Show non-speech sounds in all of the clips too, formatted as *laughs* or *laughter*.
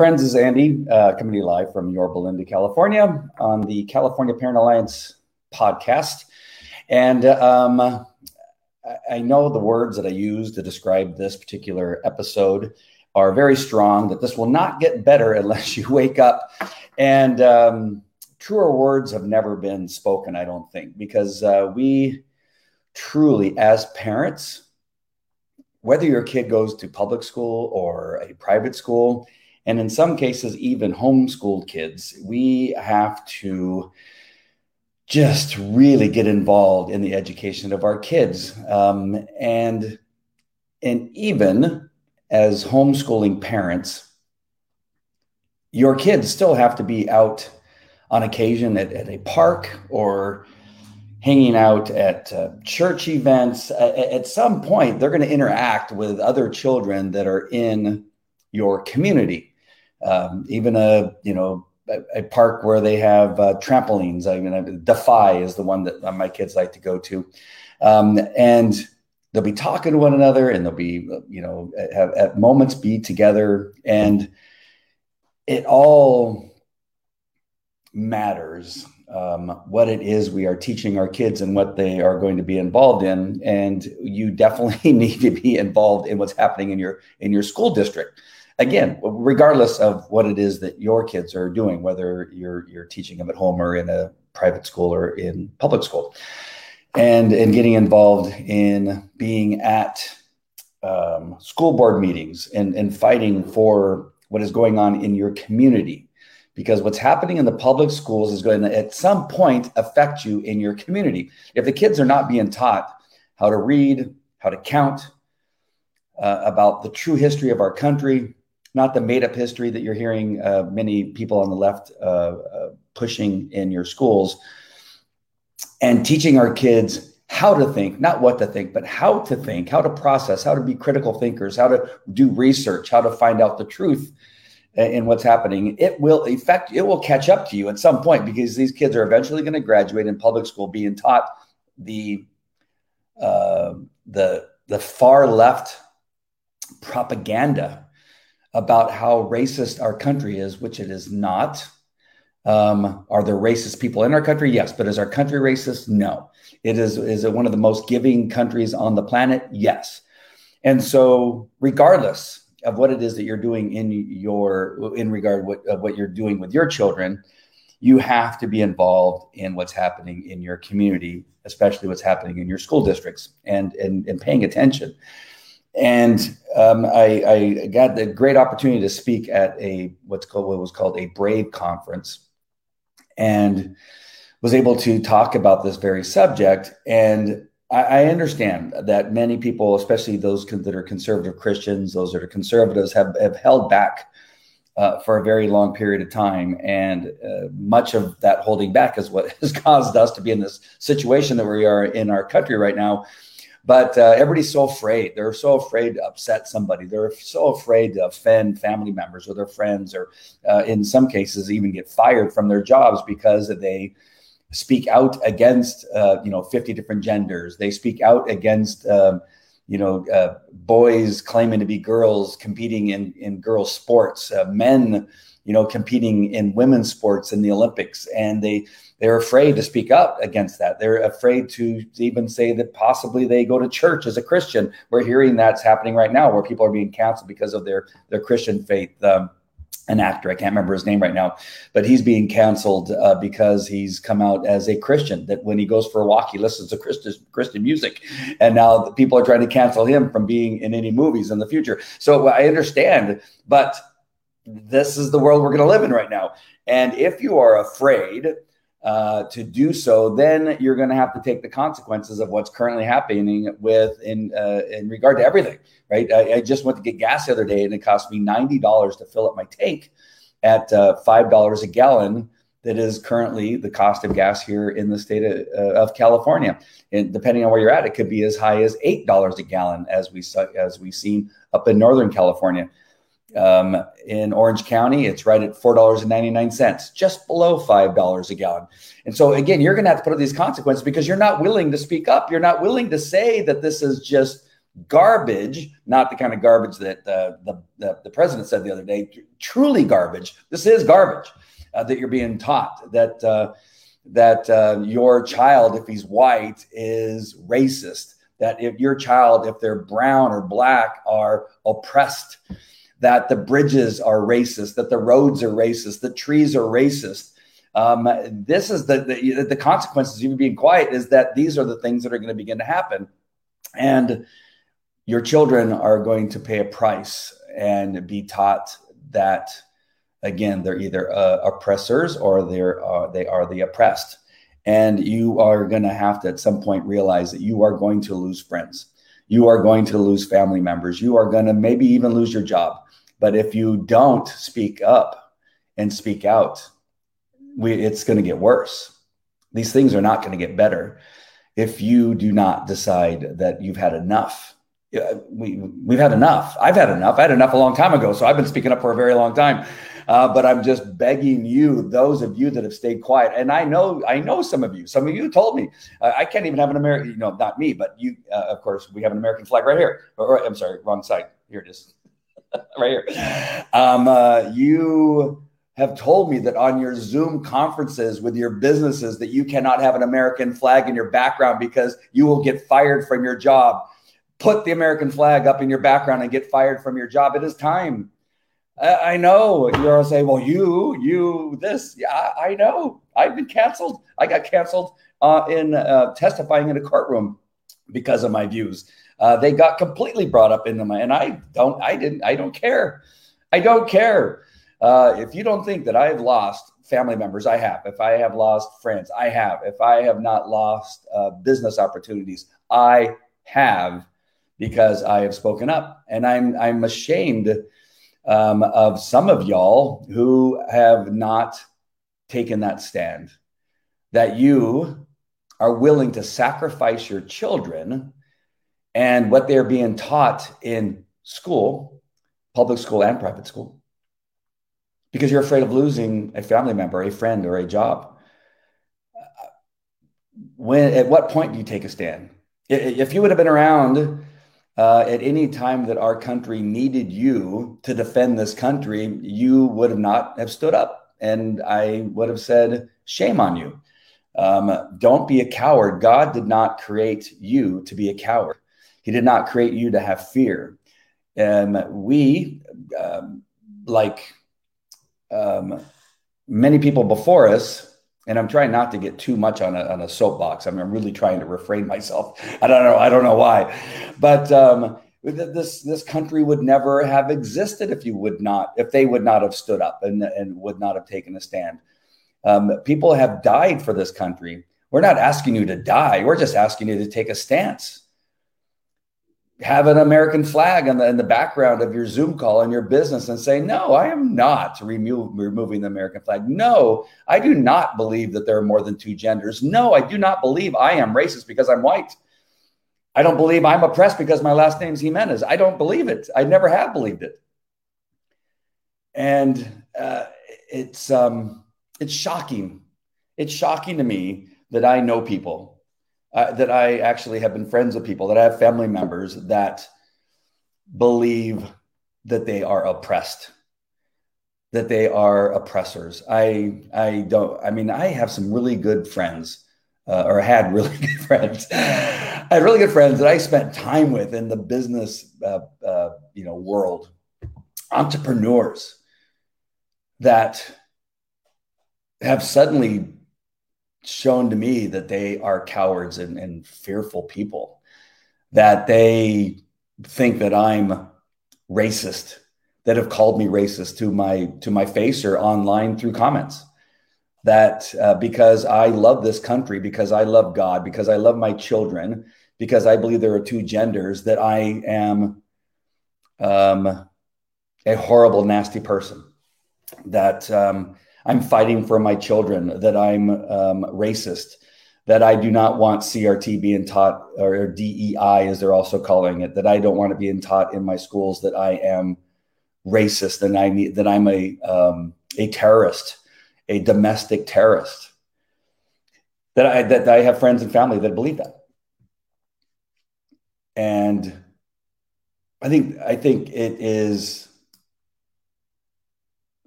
Friends. Is Andy uh, coming to you live from Yorba Linda, California, on the California Parent Alliance podcast. And um, I know the words that I use to describe this particular episode are very strong. That this will not get better *laughs* unless you wake up. And um, truer words have never been spoken, I don't think, because uh, we truly, as parents, whether your kid goes to public school or a private school, and in some cases, even homeschooled kids, we have to just really get involved in the education of our kids. Um, and, and even as homeschooling parents, your kids still have to be out on occasion at, at a park or hanging out at uh, church events. At, at some point, they're going to interact with other children that are in your community um, even a you know a, a, park where they have uh, trampolines. I mean, Defy is the one that my kids like to go to, um, and they'll be talking to one another, and they'll be you know have, at moments be together, and it all matters um, what it is we are teaching our kids and what they are going to be involved in. And you definitely *laughs* need to be involved in what's happening in your in your school district again, regardless of what it is that your kids are doing, whether you're you're teaching them at home or in a private school or in public school, and and getting involved in being at um, school board meetings and and fighting for what is going on in your community. Because what's happening in the public schools is going to at some point affect you in your community. If the kids are not being taught how to read how to count uh, about the true history of our country not the made up history that you're hearing uh, many people on the left uh, uh, pushing in your schools, and teaching our kids how to think, not what to think, but how to think, how to process, how to be critical thinkers, how to do research, how to find out the truth in what's happening. It will affect, it will catch up to you at some point because these kids are eventually going to graduate in public school being taught the uh, the the far left propaganda about how racist our country is, which it is not. Um, are there racist people in our country? Yes, but is our country racist? No. It is. Is it one of the most giving countries on the planet? Yes. And so, regardless of what it is that you're doing in your in regard what, of what you're doing with your children, you have to be involved in what's happening in your community, especially what's happening in your school districts, and and, and paying attention and um, I, I, got the great opportunity to speak at a what's called what was called a Brave conference, and was able to talk about this very subject. And I, I understand that many people, especially those that are conservative Christians, those that are conservatives, have have held back uh, for a very long period of time. And uh, much of that holding back is what *laughs* has caused us to be in this situation that we are in our country right now, but uh, everybody's so afraid. They're so afraid to upset somebody. They're so afraid to offend family members or their friends, or uh, in some cases, even get fired from their jobs because they speak out against, uh, you know, 50 different genders. They speak out against, um, you know, uh, boys claiming to be girls competing in, in girls' sports, uh, men, you know, competing in women's sports in the Olympics. And they, they're afraid to speak up against that. They're afraid to even say that possibly they go to church as a Christian. We're hearing that's happening right now, where people are being canceled because of their their Christian faith. Um, an actor, I can't remember his name right now, but he's being canceled uh, because he's come out as a Christian. That when he goes for a walk, he listens to Christian Christian music, and now people are trying to cancel him from being in any movies in the future. So I understand, but this is the world we're going to live in right now. And if you are afraid uh, to do so, then you're going to have to take the consequences of what's currently happening with in uh, in regard to everything. Right? I, I, just went to get gas the other day, and it cost me ninety dollars to fill up my tank at uh, five dollars a gallon. That is currently the cost of gas here in the state of, uh, of, California, and depending on where you're at, it could be as high as eight dollars a gallon, as we as we've seen up in Northern California. Um, in Orange County, it's right at four dollars and ninety nine cents, just below five dollars a gallon. And so again, you're going to have to put up these consequences because you're not willing to speak up. You're not willing to say that this is just garbage, not the kind of garbage that uh, the, the, the president said the other day, truly garbage. This is garbage uh, that you're being taught that uh, that uh, your child, if he's white, is racist. That if your child, if they're brown or black, are oppressed. That the bridges are racist. That the roads are racist. The trees are racist. Um, this is the, the the consequences of you being quiet is that these are the things that are going to begin to happen, and your children are going to pay a price and be taught that again they're either uh, oppressors or they're uh, they are the oppressed and you are going to have to at some point realize that you are going to lose friends you are going to lose family members you are going to maybe even lose your job but if you don't speak up and speak out we, it's going to get worse these things are not going to get better if you do not decide that you've had enough we we've had enough. I've had enough. I had enough a long time ago, so I've been speaking up for a very long time. Uh, but I'm just begging you, those of you that have stayed quiet, and I know, I know some of you. Some of you told me uh, I can't even have an American. You know, not me, but you. Uh, of course, we have an American flag right here. Or, I'm sorry, wrong side. Here it is, *laughs* right here. Um, uh, you have told me that on your Zoom conferences with your businesses that you cannot have an American flag in your background because you will get fired from your job. Put the American flag up in your background and get fired from your job. It is time. I know you're saying, well, you, you, this. Yeah, I, I know. I've been canceled. I got canceled uh, in uh, testifying in a courtroom because of my views. Uh, they got completely brought up into my, and I don't, I didn't, I don't care. I don't care. Uh, if you don't think that I've lost family members, I have. If I have lost friends, I have. If I have not lost uh, business opportunities, I have because I have spoken up, and I'm I'm ashamed um, of some of y'all who have not taken that stand, that you are willing to sacrifice your children and what they're being taught in school, public school and private school, because you're afraid of losing a family member, a friend, or a job. When at what point do you take a stand? If you would have been around uh, at any time that our country needed you to defend this country, you would have not have stood up. And I would have said, shame on you. Um, don't be a coward. God did not create you to be a coward. He did not create you to have fear. And we, um, like um, many people before us, and I'm trying not to get too much on a, on a soapbox. I mean, I'm really trying to refrain myself. *laughs* I don't know. I don't know why, but um, this this country would never have existed if you would not if they would not have stood up and and would not have taken a stand. Um, people have died for this country. We're not asking you to die. We're just asking you to take a stance have an American flag in the, in the background of your Zoom call in your business and say, no, I am not remo- removing the American flag. No, I do not believe that there are more than two genders. No, I do not believe I am racist because I'm white. I don't believe I'm oppressed because my last name is Jimenez. I don't believe it. I never have believed it. And uh, it's um, it's shocking. It's shocking to me that I know people uh, that I actually have been friends with people that I have family members that believe that they are oppressed, that they are oppressors. I I don't. I mean, I have some really good friends, uh, or had really *laughs* good friends. I had really good friends that I spent time with in the business, uh, uh you know, world, entrepreneurs that have suddenly shown to me that they are cowards and, and fearful people, that they think that I'm racist, that have called me racist to my to my face or online through comments. That uh, because I love this country, because I love God, because I love my children, because I believe there are two genders, that I am um, a horrible, nasty person. That um, I'm fighting for my children, that I'm um, racist, that I do not want CRT being taught or DEI, as they're also calling it, that I don't want it being taught in my schools, that I am racist, and I need that I'm a um, a terrorist, a domestic terrorist. That I that I have friends and family that believe that, and I think I think it is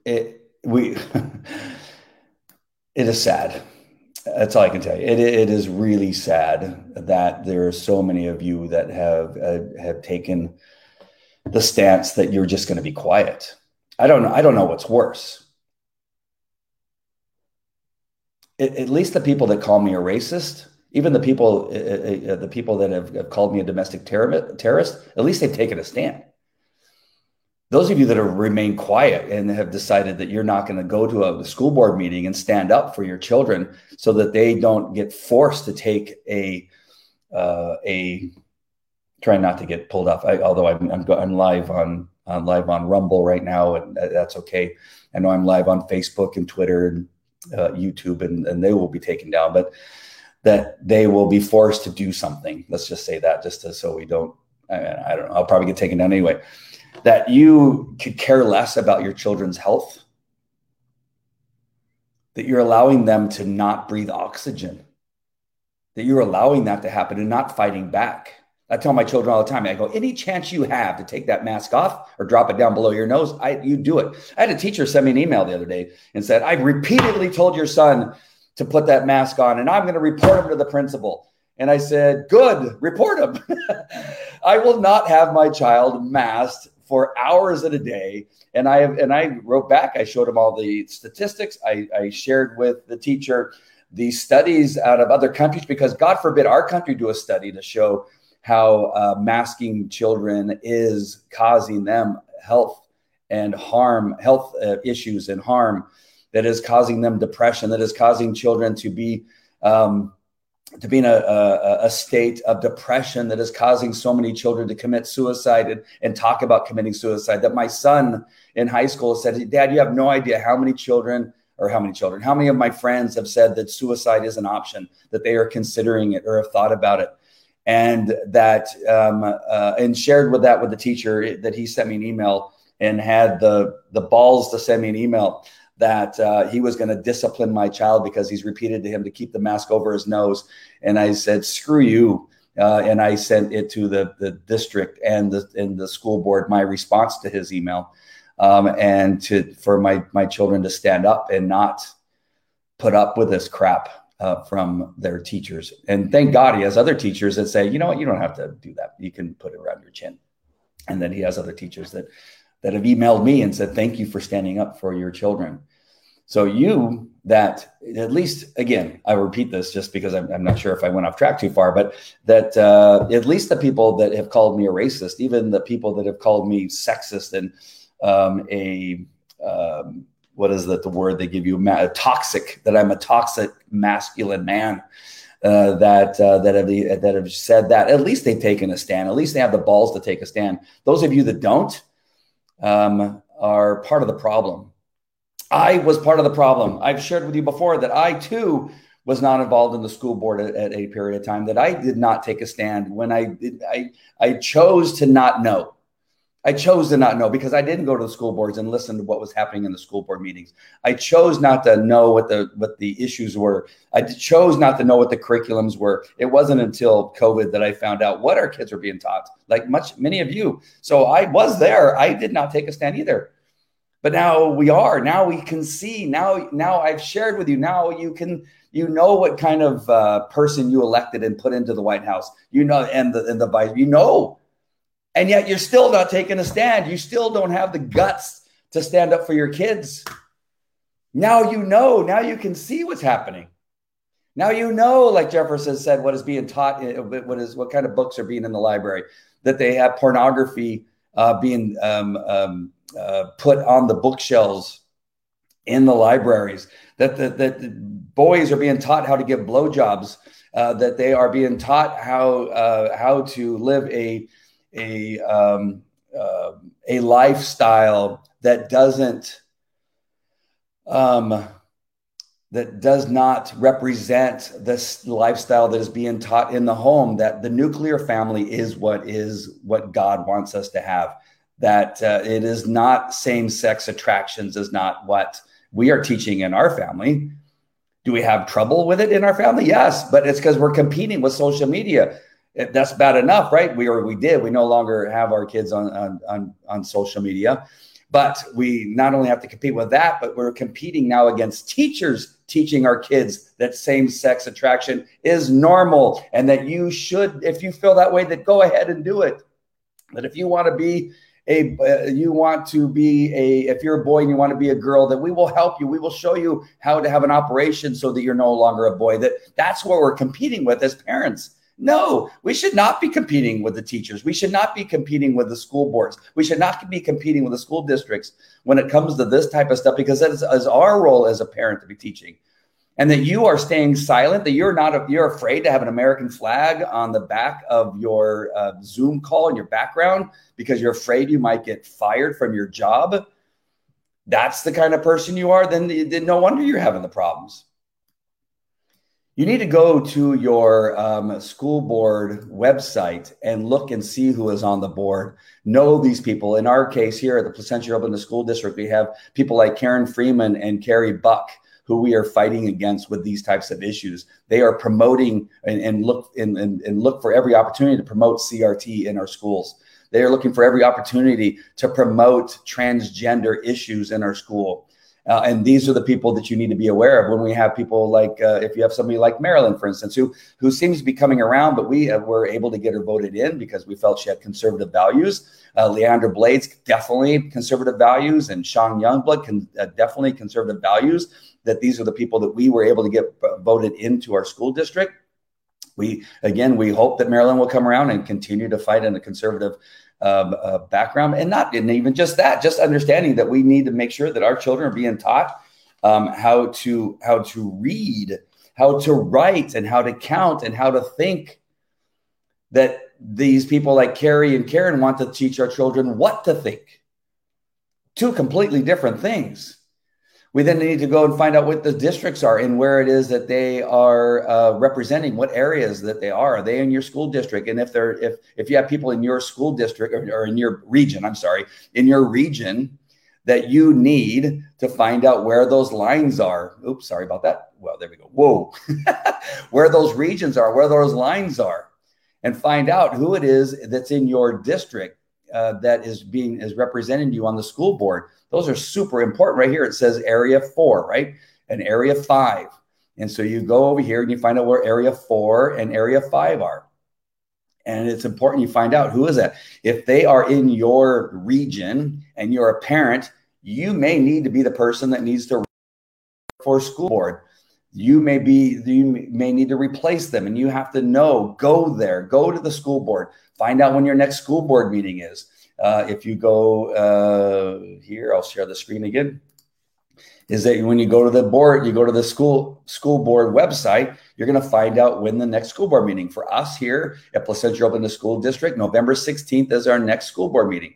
it we *laughs* it is sad. That's all I can tell you. It, it is really sad that there are so many of you that have uh, have taken the stance that you're just going to be quiet. I don't know. I don't know what's worse. It, at least the people that call me a racist, even the people uh, uh, uh the people that have, have, called me a domestic terror, terrorist, at least they've taken a stand those of you that have remained quiet and have decided that you're not going to go to a school board meeting and stand up for your children so that they don't get forced to take a uh, a trying not to get pulled off. I, although I'm, I'm, I'm live on on live on Rumble right now, and that's okay. I know I'm live on Facebook and Twitter and uh, YouTube, and, and they will be taken down, but that they will be forced to do something. Let's just say that, just to, so we don't. I, I don't know. I'll probably get taken down anyway that you could care less about your children's health, that you're allowing them to not breathe oxygen, that you're allowing that to happen and not fighting back. I tell my children all the time, I go, any chance you have to take that mask off or drop it down below your nose, I, you do it. I had a teacher send me an email the other day and said, I've repeatedly told your son to put that mask on and I'm going to report him to the principal. And I said, Good, report him. *laughs* I will not have my child masked for hours in a day. And I have, and I wrote back. I showed him all the statistics. I, I shared with the teacher the studies out of other countries because God forbid our country do a study to show how uh, masking children is causing them health and harm, health uh, issues and harm that is causing them depression, that is causing children to be um, to be in a, a, a, state of depression that is causing so many children to commit suicide and, and talk about committing suicide. That my son in high school said, Dad, you have no idea how many children or how many children, how many of my friends have said that suicide is an option, that they are considering it or have thought about it. And that, um, uh, and shared with that with the teacher that he sent me an email and had the, the balls to send me an email that uh, he was going to discipline my child because he's repeated to him to keep the mask over his nose. And I said, screw you. Uh, and I sent it to the, the district and the, and the school board, my response to his email. Um, and to for my, my children to stand up and not put up with this crap uh, from their teachers. And thank God he has other teachers that say, you know what, you don't have to do that. You can put it around your chin. And then he has other teachers that that have emailed me and said, thank you for standing up for your children. So you that at least again, I repeat this just because I'm, I'm not sure if I went off track too far, but that uh, at least the people that have called me a racist, even the people that have called me sexist and um, a um, what is that the word they give you ma- toxic that I'm a toxic masculine man. Uh, that uh, that have that have said that at least they've taken a stand. At least they have the balls to take a stand. Those of you that don't, um, are part of the problem. I was part of the problem. I've shared with you before that I too was not involved in the school board at, at a period of time, that I did not take a stand when I, I, I chose to not know. I chose to not know because I didn't go to the school boards and listen to what was happening in the school board meetings. I chose not to know what the what the issues were. I chose not to know what the curriculums were. It wasn't until COVID that I found out what our kids were being taught. Like much many of you. So I was there. I did not take a stand either. But now we are. Now we can see. Now now I've shared with you. Now you can you know what kind of uh, person you elected and put into the White House. You know, and the and the vice. You know and yet you're still not taking a stand. You still don't have the guts to stand up for your kids. Now you know, now you can see what's happening. Now you know, like Jefferson said, what is being taught, what is what kind of books are being in the library, that they have pornography uh, being um, um, uh, put on the bookshelves in the libraries, that the, that the boys are being taught how to give blowjobs, uh, that they are being taught how uh, how to live a a um, uh, a lifestyle that doesn't um, that does not represent this lifestyle that is being taught in the home that the nuclear family is what is what god wants us to have that uh, it is not same-sex attractions is not what we are teaching in our family. Do we have trouble with it in our family? Yes but it's because we're competing with social media that's bad enough, right? We or we did. We no longer have our kids on on on, on social media. But we not only have to compete with that, but we're competing now against teachers teaching our kids that same sex attraction is normal and that you should, if you feel that way, that go ahead and do it. That if you want to be a, uh, you want to be a, if you're a boy and you want to be a girl, that we will help you. We will show you how to have an operation so that you're no longer a boy. That that's what we're competing with as parents no, we should not be competing with the teachers. We should not be competing with the school boards. We should not be competing with the school districts when it comes to this type of stuff because that is, is our role as a parent to be teaching. And that you are staying silent, that you're not, you're afraid to have an American flag on the back of your uh, Zoom call in your background because you're afraid you might get fired from your job. That's the kind of person you are. Then, then no wonder you're having the problems you need to go to your um, school board website and look and see who is on the board. Know these people. In our case here at the Placentia Urban School District, we have people like Karin Freeman and Carrie Buck who we are fighting against with these types of issues. They are promoting and, and look and, and, and look for every opportunity to promote CRT in our schools. They are looking for every opportunity to promote transgender issues in our school. Uh, and these are the people that you need to be aware of when we have people like, uh, if you have somebody like Marilyn, for instance, who who seems to be coming around, but we uh, were able to get her voted in because we felt she had conservative values. Uh, Leandra Blades, definitely conservative values, and Shawn Youngblood, can, uh, definitely conservative values. That these are the people that we were able to get voted into our school district. We again, we hope that Marilyn will come around and continue to fight in a conservative um, uh, background, and not and even just that, just understanding that we need to make sure that our children are being taught um, how to how to read, how to write, and how to count, and how to think. That these people like Carrie and Karen want to teach our children what to think. Two completely different things. We then need to go and find out what the districts are and where it is that they are uh, representing, what areas that they are. Are they in your school district? And if they're if if you have people in your school district or, or in your region, I'm sorry, in your region that you need to find out where those lines are. Oops, sorry about that. Well, there we go. Whoa, *laughs* where those regions are, where those lines are, and find out who it is that's in your district uh, that is being is representing you on the school board those are super important right here. It says area four, right? And area five. And so you go over here and you find out where area four and area five are. And it's important you find out who is that. If they are in your region and you're a parent, you may need to be the person that needs to for school board. You may be you may need to replace them and you have to know, go there, go to the school board, find out when your next school board meeting is. Uh, if you go uh, here, I'll share the screen again. Is that when you go to the board, you go to the school school board website, you're going to find out when the next school board meeting for us here at Placentia Urban School District, November 16th is our next school board meeting.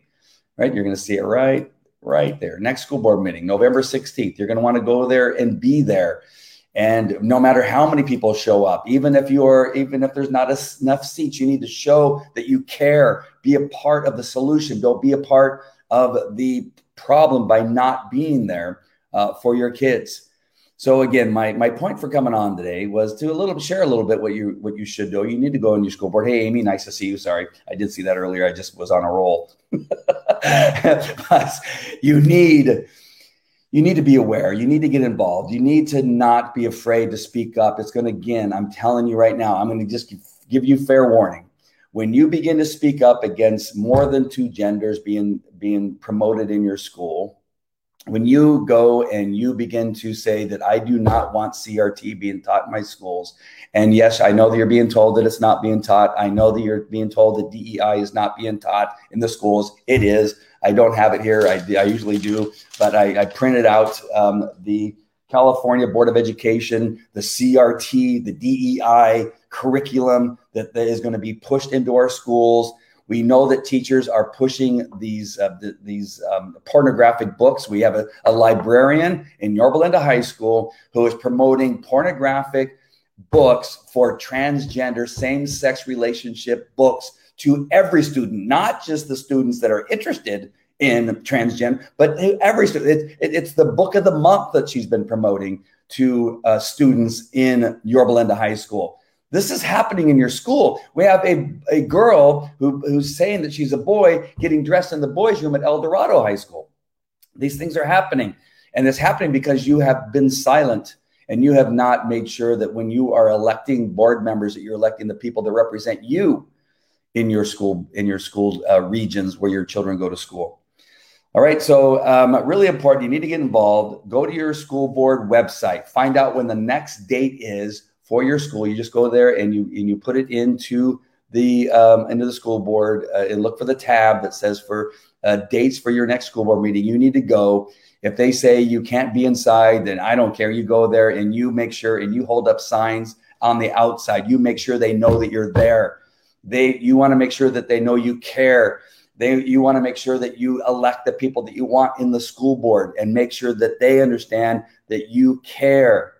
Right, you're going to see it right, right there. Next school board meeting, November 16th. You're going to want to go there and be there. And no matter how many people show up, even if you're, even if there's not enough seats, you need to show that you care, be a part of the solution. Don't be a part of the problem by not being there uh, for your kids. So again, my my point for coming on today was to a little share a little bit what you what you should do. You need to go in your school board. Hey, Amy, nice to see you. Sorry, I did see that earlier. I just was on a roll. *laughs* But you need you need to be aware. You need to get involved. You need to not be afraid to speak up. It's going to, again, I'm telling you right now, I'm going to just give you fair warning. When you begin to speak up against more than two genders being being promoted in your school, when you go and you begin to say that I do not want CRT being taught in my schools, and yes, I know that you're being told that it's not being taught. I know that you're being told that DEI is not being taught in the schools. It is. I don't have it here. I, I usually do, but I, I printed out um, the California Board of Education, the CRT, the DEI curriculum that, that is going to be pushed into our schools. We know that teachers are pushing these uh, th- these um, pornographic books. We have a, a librarian in Yorba Linda High School who is promoting pornographic books for transgender same-sex relationship books to every student, not just the students that are interested in transgender, but every student. It, it, it's the book of the month that she's been promoting to uh, students in Yorba Linda High School. This is happening in your school. We have a, a girl who, who's saying that she's a boy getting dressed in the boys' room at El Dorado High School. These things are happening. And it's happening because you have been silent and you have not made sure that when you are electing board members that you're electing the people that represent you in your school in your school uh, regions where your children go to school all right so um, really important you need to get involved go to your school board website find out when the next date is for your school you just go there and you and you put it into the um, into the school board uh, and look for the tab that says for uh, dates for your next school board meeting you need to go if they say you can't be inside, then I don't care. You go there and you make sure and you hold up signs on the outside. You make sure they know that you're there. They you want to make sure that they know you care. They you want to make sure that you elect the people that you want in the school board and make sure that they understand that you care.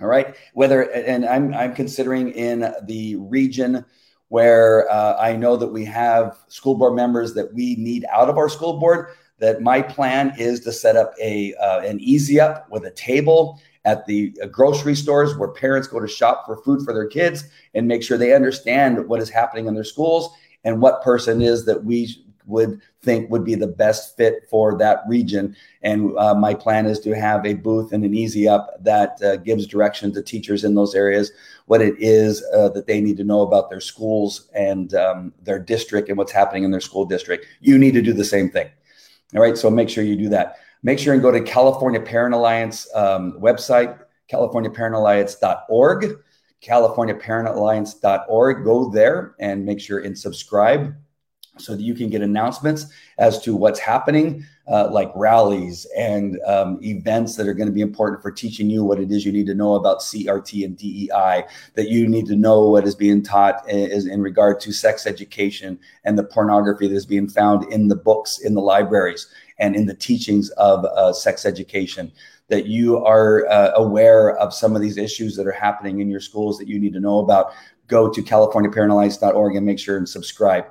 All right. Whether and I'm I'm considering in the region where uh, I know that we have school board members that we need out of our school board that my plan is to set up a uh, an easy up with a table at the grocery stores where parents go to shop for food for their kids and make sure they understand what is happening in their schools and what person is that we would think would be the best fit for that region. And uh, my plan is to have a booth and an easy up that uh, gives direction to teachers in those areas what it is uh, that they need to know about their schools and um, their district and what's happening in their school district. You need to do the same thing. All right, so make sure you do that. Make sure and go to California Parent Alliance um, website, californiaparentalliance.org, californiaparentalliance.org. Go there and make sure and subscribe so that you can get announcements as to what's happening, uh, like rallies and um, events that are going to be important for teaching you what it is you need to know about CRT and DEI, that you need to know what is being taught is in regard to sex education and the pornography that is being found in the books in the libraries and in the teachings of uh, sex education. That you are uh, aware of some of these issues that are happening in your schools that you need to know about. Go to californiaparentalliance.org and make sure and subscribe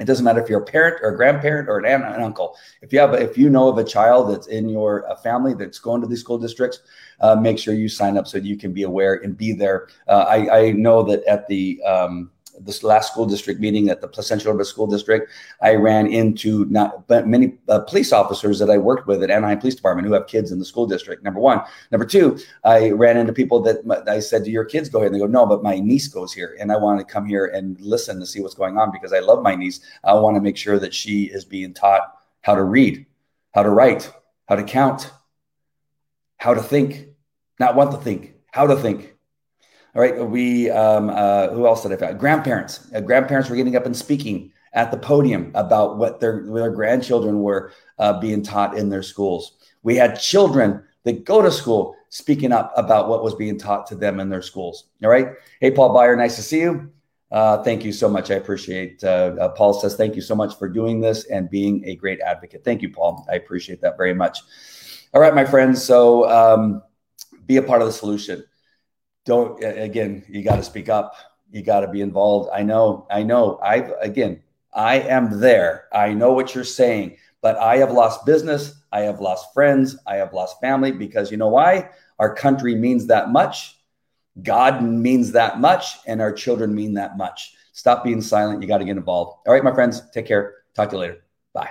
it doesn't matter if you're a parent or a grandparent or an aunt and uncle. If you have, if you know of a child that's in your family that's going to these school districts, uh, make sure you sign up so you can be aware and be there. Uh, I, I, know that at the um, this last school district meeting at the Placentia Urban School District, I ran into not but many uh, police officers that I worked with at Anaheim Police Department who have kids in the school district. Number one, number two, I ran into people that I said, "Do your kids go here?" And they go, "No, but my niece goes here, and I want to come here and listen to see what's going on because I love my niece. I want to make sure that she is being taught how to read, how to write, how to count, how to think, not what to think, how to think." All right, we um, uh, who else did I find? Grandparents. Uh, grandparents were getting up and speaking at the podium about what their their grandchildren were uh, being taught in their schools. We had children that go to school speaking up about what was being taught to them in their schools. All right. Hey, Paul Byer, nice to see you. Uh, thank you so much. I appreciate. Uh, uh, Paul says thank you so much for doing this and being a great advocate. Thank you, Paul. I appreciate that very much. All right, my friends. So um, be a part of the solution don't again you got to speak up. You got to be involved. I know i know. I again i am there. I know what you're saying but i have lost business. I have lost friends. I have lost family because you know why? Our country means that much. God means that much and our children mean that much. Stop being silent. You got to get involved. All right my friends take care. Talk to you later. Bye